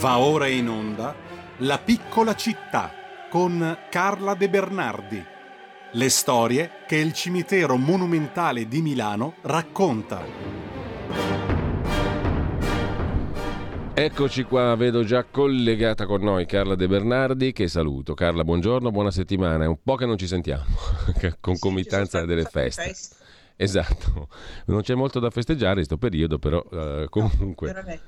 Va ora in onda La piccola città con Carla De Bernardi. Le storie che il cimitero monumentale di Milano racconta. Eccoci qua, vedo già collegata con noi Carla De Bernardi che saluto. Carla, buongiorno, buona settimana. È un po' che non ci sentiamo, concomitanza sì, delle feste. feste. Esatto, non c'è molto da festeggiare in questo periodo, però uh, comunque... No,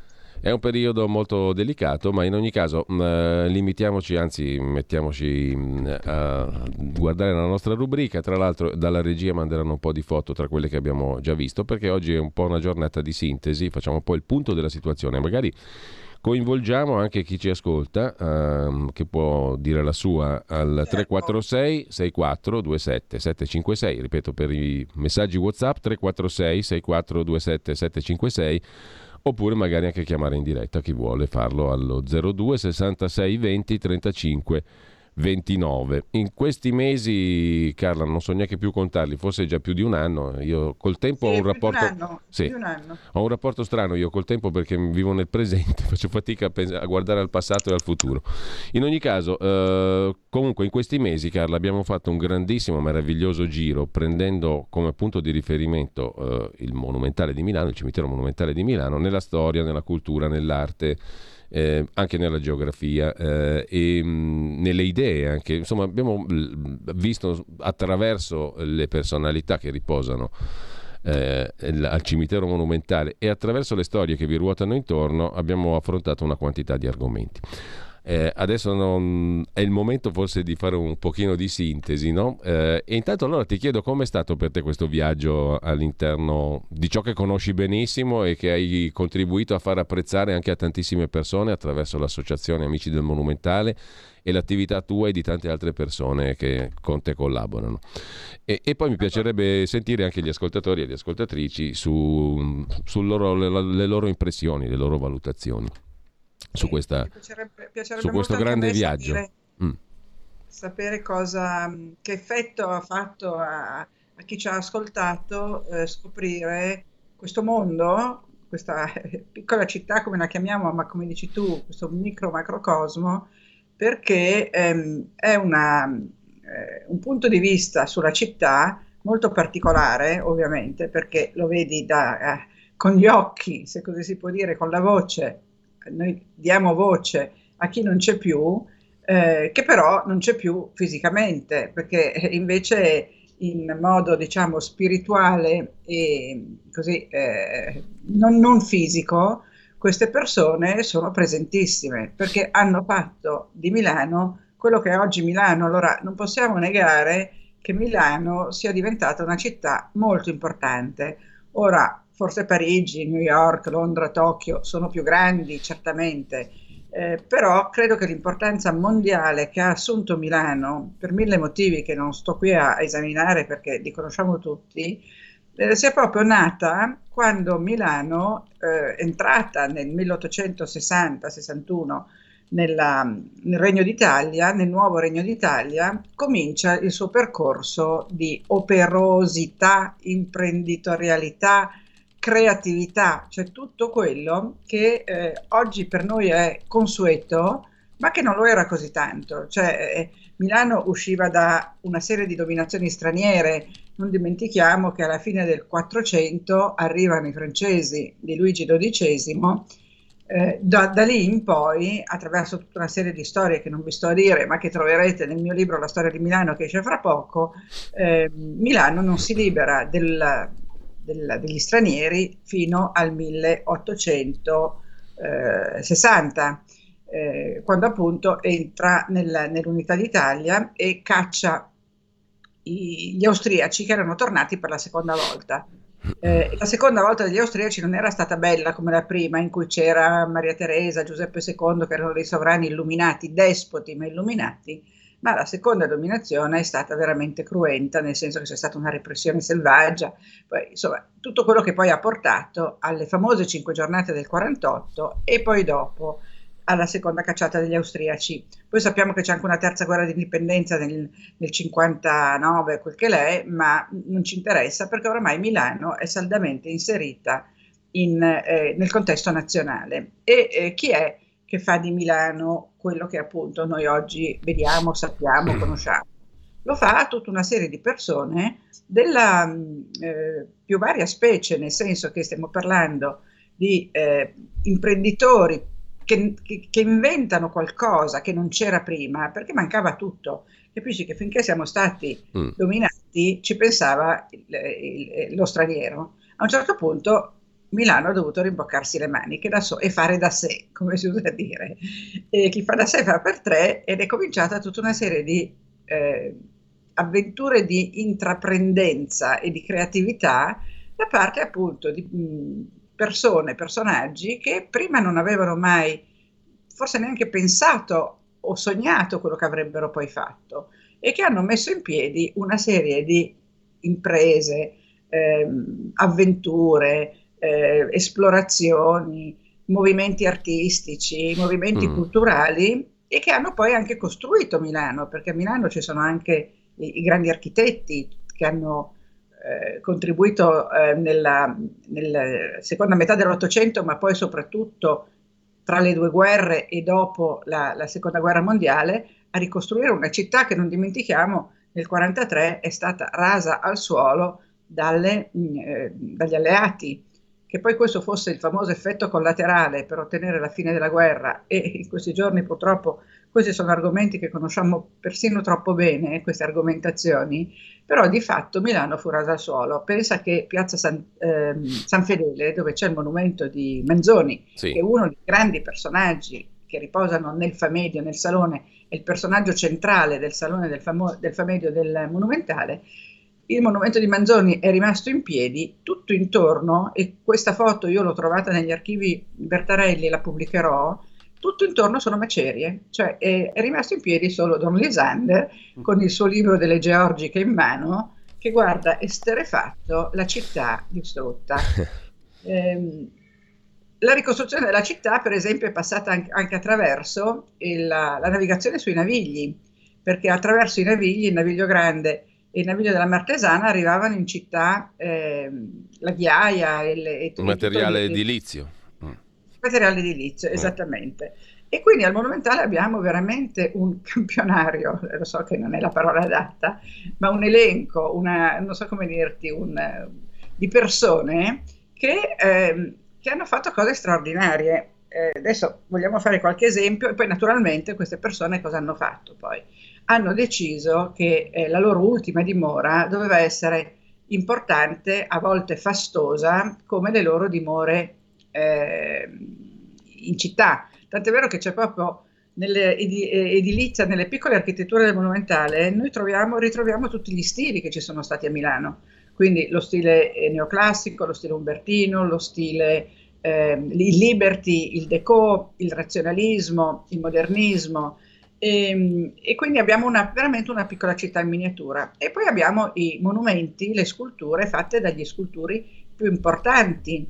è un periodo molto delicato, ma in ogni caso mh, mm, limitiamoci, anzi mettiamoci mh, mm, a guardare la nostra rubrica. Tra l'altro dalla regia manderanno un po' di foto tra quelle che abbiamo già visto, perché oggi è un po' una giornata di sintesi, facciamo un po' il punto della situazione. Magari coinvolgiamo anche chi ci ascolta, ehm, che può dire la sua al 346 6427 756, ripeto per i messaggi WhatsApp 346 6427 756 oppure magari anche chiamare in diretta chi vuole farlo allo 02 66 20 35 29. In questi mesi, Carla, non so neanche più contarli, forse già più di un anno. Io col tempo sì, ho un rapporto. Un anno, sì, un. Ho un rapporto strano io col tempo perché vivo nel presente, faccio fatica a, pens- a guardare al passato e al futuro. In ogni caso, eh, comunque, in questi mesi, Carla, abbiamo fatto un grandissimo, meraviglioso giro prendendo come punto di riferimento eh, il Monumentale di Milano, il cimitero monumentale di Milano, nella storia, nella cultura, nell'arte eh, anche nella geografia eh, e mh, mm, nelle idee anche. Insomma, abbiamo visto attraverso le personalità che riposano eh, al cimitero monumentale e attraverso le storie che vi ruotano intorno abbiamo affrontato una quantità di argomenti. Eh, adesso non, è il momento forse di fare un pochino di sintesi, no? Eh, e intanto allora ti chiedo com'è stato per te questo viaggio all'interno di ciò che conosci benissimo e che hai contribuito a far apprezzare anche a tantissime persone attraverso l'associazione Amici del Monumentale e l'attività tua e di tante altre persone che con te collaborano. E, e poi mi piacerebbe sentire anche gli ascoltatori e le ascoltatrici su, su loro, le loro impressioni, le loro valutazioni su, questa, piacerebbe, piacerebbe su questo grande viaggio. Sapere, mm. sapere cosa, che effetto ha fatto a, a chi ci ha ascoltato eh, scoprire questo mondo, questa piccola città come la chiamiamo, ma come dici tu, questo micro macrocosmo, perché ehm, è una, eh, un punto di vista sulla città molto particolare, ovviamente, perché lo vedi da, eh, con gli occhi, se così si può dire, con la voce noi diamo voce a chi non c'è più, eh, che però non c'è più fisicamente, perché invece in modo diciamo spirituale e così eh, non, non fisico, queste persone sono presentissime perché hanno fatto di Milano quello che è oggi Milano. Allora non possiamo negare che Milano sia diventata una città molto importante. Ora, forse Parigi, New York, Londra, Tokyo sono più grandi certamente, eh, però credo che l'importanza mondiale che ha assunto Milano, per mille motivi che non sto qui a, esaminare perché li conosciamo tutti, eh, sia proprio nata quando Milano, eh, entrata nel 1860-61 nella, nel Regno d'Italia, nel nuovo Regno d'Italia, comincia il suo percorso di operosità, imprenditorialità, creatività, cioè tutto quello che eh, oggi per noi è consueto, ma che non lo era così tanto. Cioè, eh, Milano usciva da una serie di dominazioni straniere, non dimentichiamo che alla fine del 400 arrivano i francesi di Luigi XII, eh, da, da, lì in poi, attraverso tutta una serie di storie che non vi sto a dire, ma che troverete nel mio libro La storia di Milano che esce fra poco, eh, Milano non si libera del, del, degli stranieri fino al 1860, eh, quando appunto entra nel, nell'unità d'Italia e caccia i, gli austriaci che erano tornati per la seconda volta. Eh, la seconda volta degli austriaci non era stata bella come la prima, in cui c'era Maria Teresa, Giuseppe II, che erano dei sovrani illuminati, despoti ma illuminati, ma la seconda dominazione è stata veramente cruenta, nel senso che c'è stata una repressione selvaggia, poi, insomma, tutto quello che poi ha portato alle famose cinque giornate del 48 e poi dopo alla seconda cacciata degli austriaci. Poi sappiamo che c'è anche una terza guerra di indipendenza nel, nel 59, quel che l'è, ma non ci interessa perché oramai Milano è saldamente inserita in, eh, nel contesto nazionale. E eh, chi è che fa di Milano quello che appunto noi oggi vediamo, sappiamo, conosciamo. Lo fa tutta una serie di persone della mm, eh, più varia specie, nel senso che stiamo parlando di eh, imprenditori che, che, che, inventano qualcosa che non c'era prima, perché mancava tutto. Capisci che finché siamo stati mm. dominati ci pensava il, il, lo straniero. A un certo punto Milano ha dovuto rimboccarsi le maniche so- e fare da sé, come si usa dire. E chi fa da sé fa per tre ed è cominciata tutta una serie di eh, avventure di intraprendenza e di creatività da parte appunto di persone, personaggi che prima non avevano mai forse neanche pensato o sognato quello che avrebbero poi fatto e che hanno messo in piedi una serie di imprese, eh, avventure, eh, esplorazioni, movimenti artistici, movimenti mm. culturali e che hanno poi anche costruito Milano, perché a Milano ci sono anche i, i grandi architetti che hanno eh, contribuito eh, nella, nella, seconda metà dell'Ottocento, ma poi soprattutto tra le due guerre e dopo la, la seconda guerra mondiale, a ricostruire una città che non dimentichiamo nel 1943 è stata rasa al suolo dalle, mm, eh, dagli alleati. Che poi questo fosse il famoso effetto collaterale per ottenere la fine della guerra e in questi giorni purtroppo questi sono argomenti che conosciamo persino troppo bene, queste argomentazioni, però di fatto Milano fu rasa al suolo. Pensa che Piazza San, eh, San Fedele, dove c'è il monumento di Manzoni, sì. che è uno dei grandi personaggi che riposano nel Famedio, nel Salone, è il personaggio centrale del Salone del, famo- del Famedio del Monumentale, il monumento di Manzoni è rimasto in piedi tutto intorno, e questa foto io l'ho trovata negli archivi Bertarelli e la pubblicherò, tutto intorno sono macerie, cioè è, è rimasto in piedi solo Don Lisander con il suo libro delle Georgiche in mano che guarda esterefatto la città distrutta. eh, la ricostruzione della città, per esempio, è passata anche, attraverso il, la, la, navigazione sui navigli, perché attraverso i navigli, il naviglio grande e il naviglio della Martesana, arrivavano in città eh, la ghiaia e, le, e il materiale edilizio materiale edilizio, mm. esattamente. E quindi al Monumentale abbiamo veramente un campionario, lo so che non è la parola adatta, ma un elenco, una, non so come dirti, un, di persone che, eh, che, hanno fatto cose straordinarie. Eh, adesso vogliamo fare qualche esempio e poi naturalmente queste persone cosa hanno fatto poi? Hanno deciso che eh, la loro ultima dimora doveva essere importante, a volte fastosa, come le loro dimore eh, in città. Tant'è vero che c'è proprio nell'edilizia, nelle piccole architetture del monumentale, noi troviamo, ritroviamo tutti gli stili che ci sono stati a Milano. Quindi lo stile eh, neoclassico, lo stile umbertino, lo stile eh, il liberty, il deco, il razionalismo, il modernismo. E, ehm, e quindi abbiamo una, veramente una piccola città in miniatura. E poi abbiamo i monumenti, le sculture fatte dagli scultori più importanti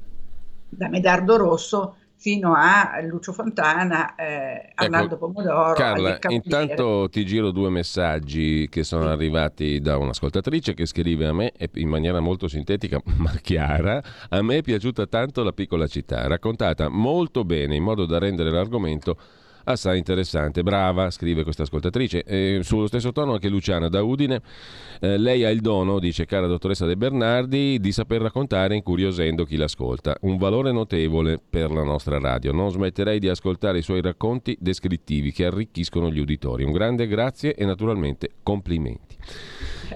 da Medardo Rosso fino a Lucio Fontana, eh, Arnaldo ecco, Pomodoro. Carla, intanto ti giro due messaggi che sono sì. arrivati da un'ascoltatrice che scrive a me in maniera molto sintetica ma chiara. A me è piaciuta tanto la piccola città, raccontata molto bene in modo da rendere l'argomento assai interessante. Brava, scrive questa ascoltatrice. E sullo stesso tono anche Luciana da Udine. Eh, lei ha il dono, dice cara dottoressa De Bernardi, di saper raccontare incuriosendo chi l'ascolta. Un valore notevole per la nostra radio. Non smetterei di ascoltare i suoi racconti descrittivi che arricchiscono gli uditori. Un grande grazie e naturalmente complimenti.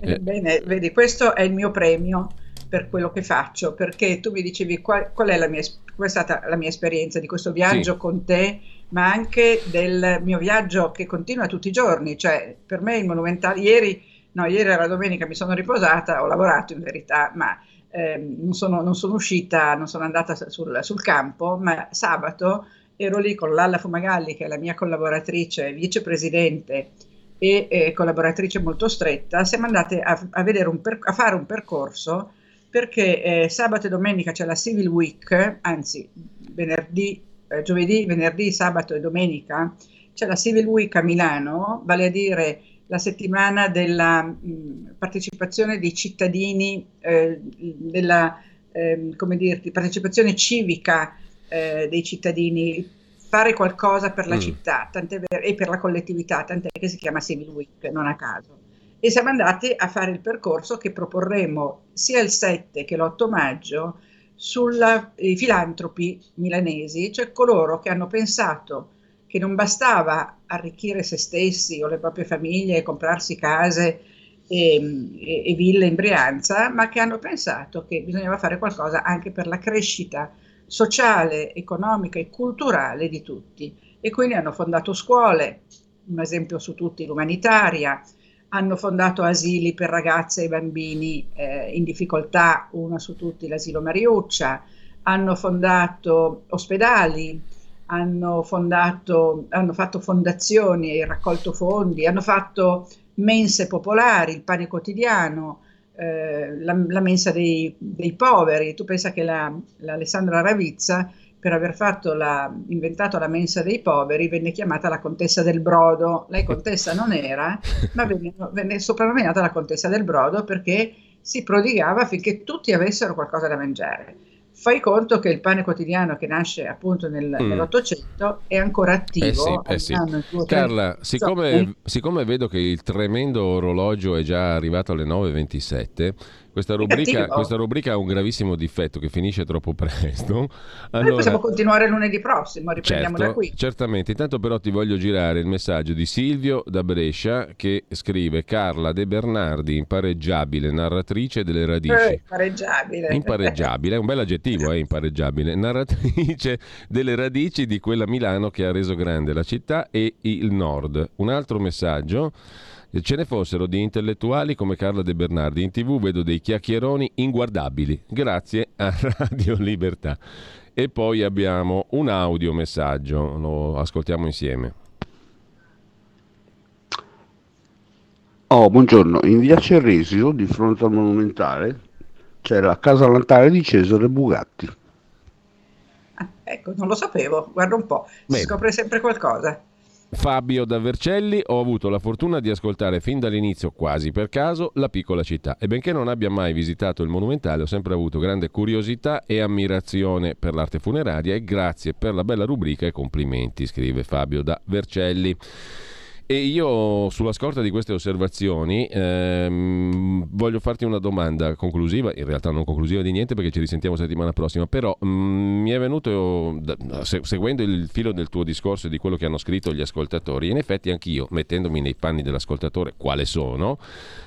Eh, Bene, vedi, questo è il mio premio per quello che faccio, perché tu mi dicevi qual, qual è, mia, qual è stata la mia esperienza di questo viaggio sì. con te ma anche del mio viaggio che continua tutti i giorni, cioè per me il monumentale, ieri, no, ieri era domenica, mi sono riposata, ho lavorato in verità, ma eh, non, sono, non, sono, uscita, non sono andata sul, sul, campo, ma sabato ero lì con Lalla Fumagalli, che è la mia collaboratrice, vicepresidente e eh, collaboratrice molto stretta, siamo andate a, a, per, a fare un percorso perché eh, sabato e domenica c'è la Civil Week, anzi venerdì eh, giovedì, venerdì, sabato e domenica c'è la Civil Week a Milano, vale a dire la settimana della mh, partecipazione dei cittadini, eh, della eh, come dirti, partecipazione civica eh, dei cittadini, fare qualcosa per la mm. città e per la collettività, tant'è che si chiama Civil Week, non a caso. E siamo andati a fare il percorso che proporremo sia il 7 che l'8 maggio sui filantropi milanesi, cioè coloro che hanno pensato che non bastava arricchire se stessi o le proprie famiglie, comprarsi case e, e, e ville in Brianza, ma che hanno pensato che bisognava fare qualcosa anche per la crescita sociale, economica e culturale di tutti. E quindi hanno fondato scuole, un esempio su tutti l'umanitaria, hanno fondato asili per ragazze e bambini eh, in difficoltà, uno su tutti l'asilo Mariuccia, hanno fondato ospedali, hanno, fondato, hanno fatto fondazioni e raccolto fondi, hanno fatto mense popolari, il pane quotidiano, eh, la, la, mensa dei, dei, poveri. Tu pensa che la, l'Alessandra Ravizza, per aver la, inventato la mensa dei poveri, venne chiamata la contessa del brodo. Lei contessa non era, ma venne, venne soprannominata la contessa del brodo perché si prodigava affinché tutti avessero qualcosa da mangiare fai conto che il pane quotidiano che nasce appunto nel, mm. nell'Ottocento è ancora attivo. Eh sì, eh sì. Carla, siccome, siccome, vedo che il tremendo orologio è già arrivato alle 9.27, questa rubrica, questa rubrica, ha un gravissimo difetto che finisce troppo presto. Allora, Noi possiamo continuare lunedì prossimo, riprendiamo certo, da qui. Certamente, intanto però ti voglio girare il messaggio di Silvio da Brescia che scrive Carla De Bernardi, impareggiabile, narratrice delle radici. Eh, impareggiabile. Impareggiabile, è un bel aggettivo, eh, impareggiabile. Narratrice delle radici di quella Milano che ha reso grande la città e il nord. Un altro messaggio ce ne fossero di intellettuali come Carla De Bernardi. In tv vedo dei chiacchieroni inguardabili, grazie a Radio Libertà. E poi abbiamo un audio messaggio, lo ascoltiamo insieme. Oh, buongiorno. In via Ceresio, di fronte al Monumentale, c'è la casa lantare di Cesare Bugatti. Ah, ecco, non lo sapevo, guarda un po', si Bene. scopre sempre qualcosa. Fabio da Vercelli, ho avuto la fortuna di ascoltare fin dall'inizio, quasi per caso, La piccola città e benché non abbia mai visitato il monumentale ho sempre avuto grande curiosità e ammirazione per l'arte funeraria e grazie per la bella rubrica e complimenti, scrive Fabio da Vercelli. E io sulla scorta di queste osservazioni ehm, voglio farti una domanda conclusiva, in realtà non conclusiva di niente perché ci risentiamo settimana prossima, però mh, mm, mi è venuto, se, seguendo il filo del tuo discorso e di quello che hanno scritto gli ascoltatori, in effetti anch'io, mettendomi nei panni dell'ascoltatore, quale sono,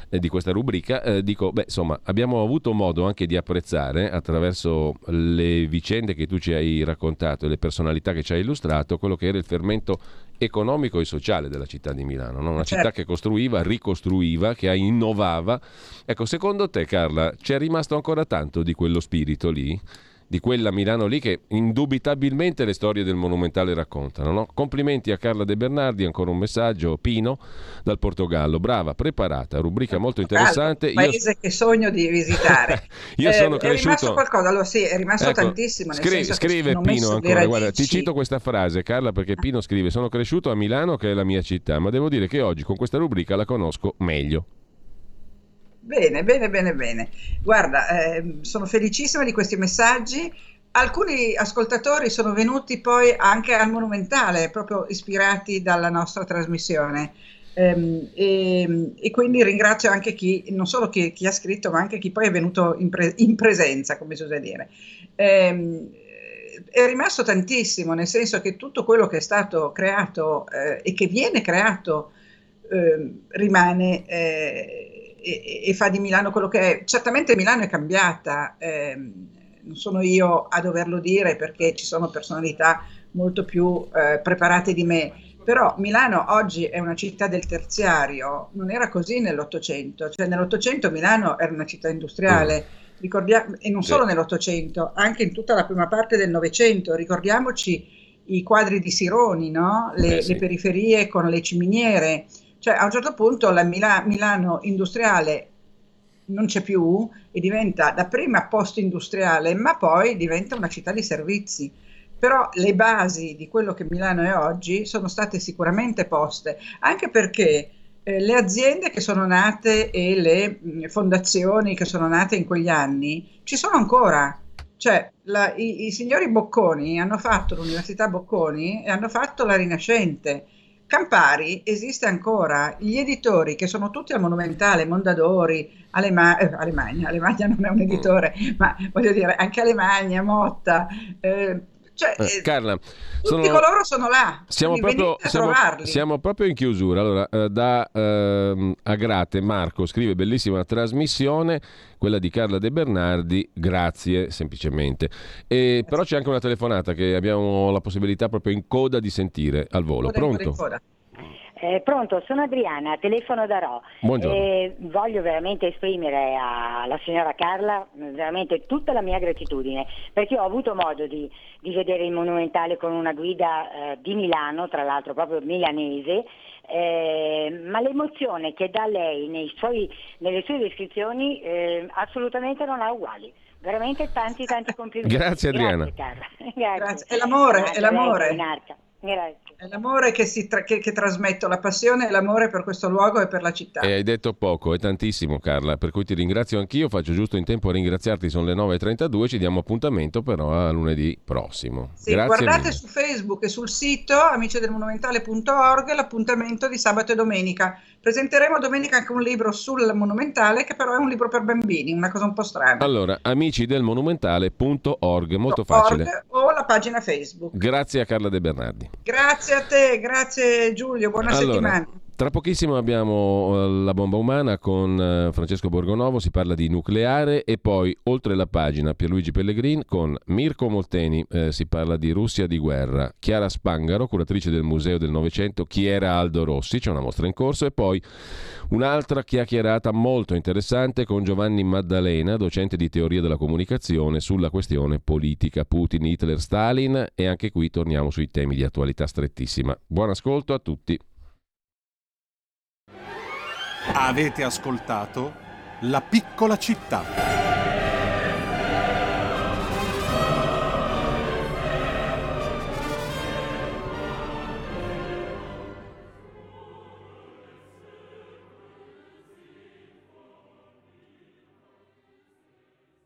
eh, di questa rubrica, eh, dico, beh, insomma, abbiamo avuto modo anche di apprezzare attraverso le vicende che tu ci hai raccontato e le personalità che ci hai illustrato quello che era il fermento economico e sociale della città di Milano, no? una certo. città che costruiva, ricostruiva, che innovava. Ecco, secondo te Carla, c'è rimasto ancora tanto di quello spirito lì? Di quella Milano lì che indubitabilmente le storie del Monumentale raccontano. No? Complimenti a Carla De Bernardi, ancora un messaggio, Pino dal Portogallo, brava, preparata, rubrica molto interessante. Un paese Io... che sogno di visitare. Io eh, sono cresciuto... È rimasto qualcosa, allora sì, è rimasto ecco, tantissimo. Scri- scrive Pino ancora, guarda, ti cito questa frase Carla perché Pino scrive, sono cresciuto a Milano che è la mia città, ma devo dire che oggi con questa rubrica la conosco meglio. Bene, bene, bene, bene. Guarda, eh, sono felicissima di questi messaggi. Alcuni ascoltatori sono venuti poi anche al Monumentale, proprio ispirati dalla nostra trasmissione. Ehm, e, e, quindi ringrazio anche chi, non solo chi, chi, ha scritto, ma anche chi poi è venuto in, pre, in presenza, come si usa dire. Ehm, è rimasto tantissimo, nel senso che tutto quello che è stato creato eh, e che viene creato eh, rimane eh, e, e, fa di Milano quello che è. Certamente Milano è cambiata, eh, non sono io a doverlo dire perché ci sono personalità molto più eh, preparate di me, però Milano oggi è una città del terziario, non era così nell'Ottocento, cioè nell'Ottocento Milano era una città industriale. Mm. Ricordia- e non solo nell'Ottocento, anche in tutta la prima parte del Novecento, ricordiamoci i quadri di Sironi, no? le, eh sì. le periferie con le ciminiere, cioè a un certo punto la Mila- Milano industriale non c'è più e diventa dapprima post-industriale, ma poi diventa una città di servizi. Però le basi di quello che Milano è oggi sono state sicuramente poste, anche perché eh, le aziende che sono nate e le mh, fondazioni che sono nate in quegli anni ci sono ancora. Cioè, la, i, i, signori Bocconi hanno fatto l'Università Bocconi e hanno fatto la Rinascente. Campari esiste ancora, gli editori che sono tutti al Monumentale, Mondadori, Alema- eh, Alemagna, Alemagna non è un editore, ma voglio dire anche Alemagna, Motta, eh, cioè, eh, eh, Carla, tutti sono... coloro sono là. Siamo proprio, siamo, siamo proprio, in chiusura. Allora, eh, da eh, Agrate Marco scrive bellissima trasmissione, quella di Carla De Bernardi, grazie semplicemente. E, però c'è anche una telefonata che abbiamo la possibilità proprio in coda di sentire al volo. Coda Pronto? Eh, pronto, sono Adriana, telefono da Ro. Buongiorno. Eh, voglio veramente esprimere alla signora Carla veramente tutta la mia gratitudine perché ho avuto modo di, di vedere il Monumentale con una guida eh, di Milano, tra l'altro proprio milanese, eh, ma l'emozione che dà lei suoi, nelle sue descrizioni eh, assolutamente non ha uguali veramente tanti tanti complimenti. Grazie Adriana. Grazie, Grazie. Grazie. È l'amore, Grazie, è l'amore. Grazie. È l'amore che, tra- che, che, trasmetto, la passione e l'amore per questo luogo e per la città. E hai detto poco, è tantissimo Carla, per cui ti ringrazio anch'io, faccio giusto in tempo a ringraziarti, sono le 9.32, ci diamo appuntamento però a lunedì prossimo. Sì, guardate mille. su Facebook e sul sito amicidelmonumentale.org l'appuntamento di sabato e domenica. Presenteremo domenica anche un libro sul monumentale che però è un libro per bambini, una cosa un po' strana. Allora, amicidelmonumentale.org, molto facile. o la pagina Facebook. Grazie a Carla De Bernardi. Grazie a te, grazie Giulio, buona allora, settimana. Tra pochissimo abbiamo eh, la bomba umana con eh, Francesco Borgonovo, si parla di nucleare e poi oltre la pagina Pierluigi Pellegrin con Mirko Molteni, eh, si parla di Russia di guerra, Chiara Spangaro, curatrice del Museo del Novecento, chi era Aldo Rossi, c'è una mostra in corso e poi un'altra chiacchierata molto interessante con Giovanni Maddalena, docente di teoria della comunicazione sulla questione politica Putin, Hitler, Stalin e anche qui torniamo sui temi di attualità strettissima. Buon ascolto a tutti. Avete ascoltato La piccola città.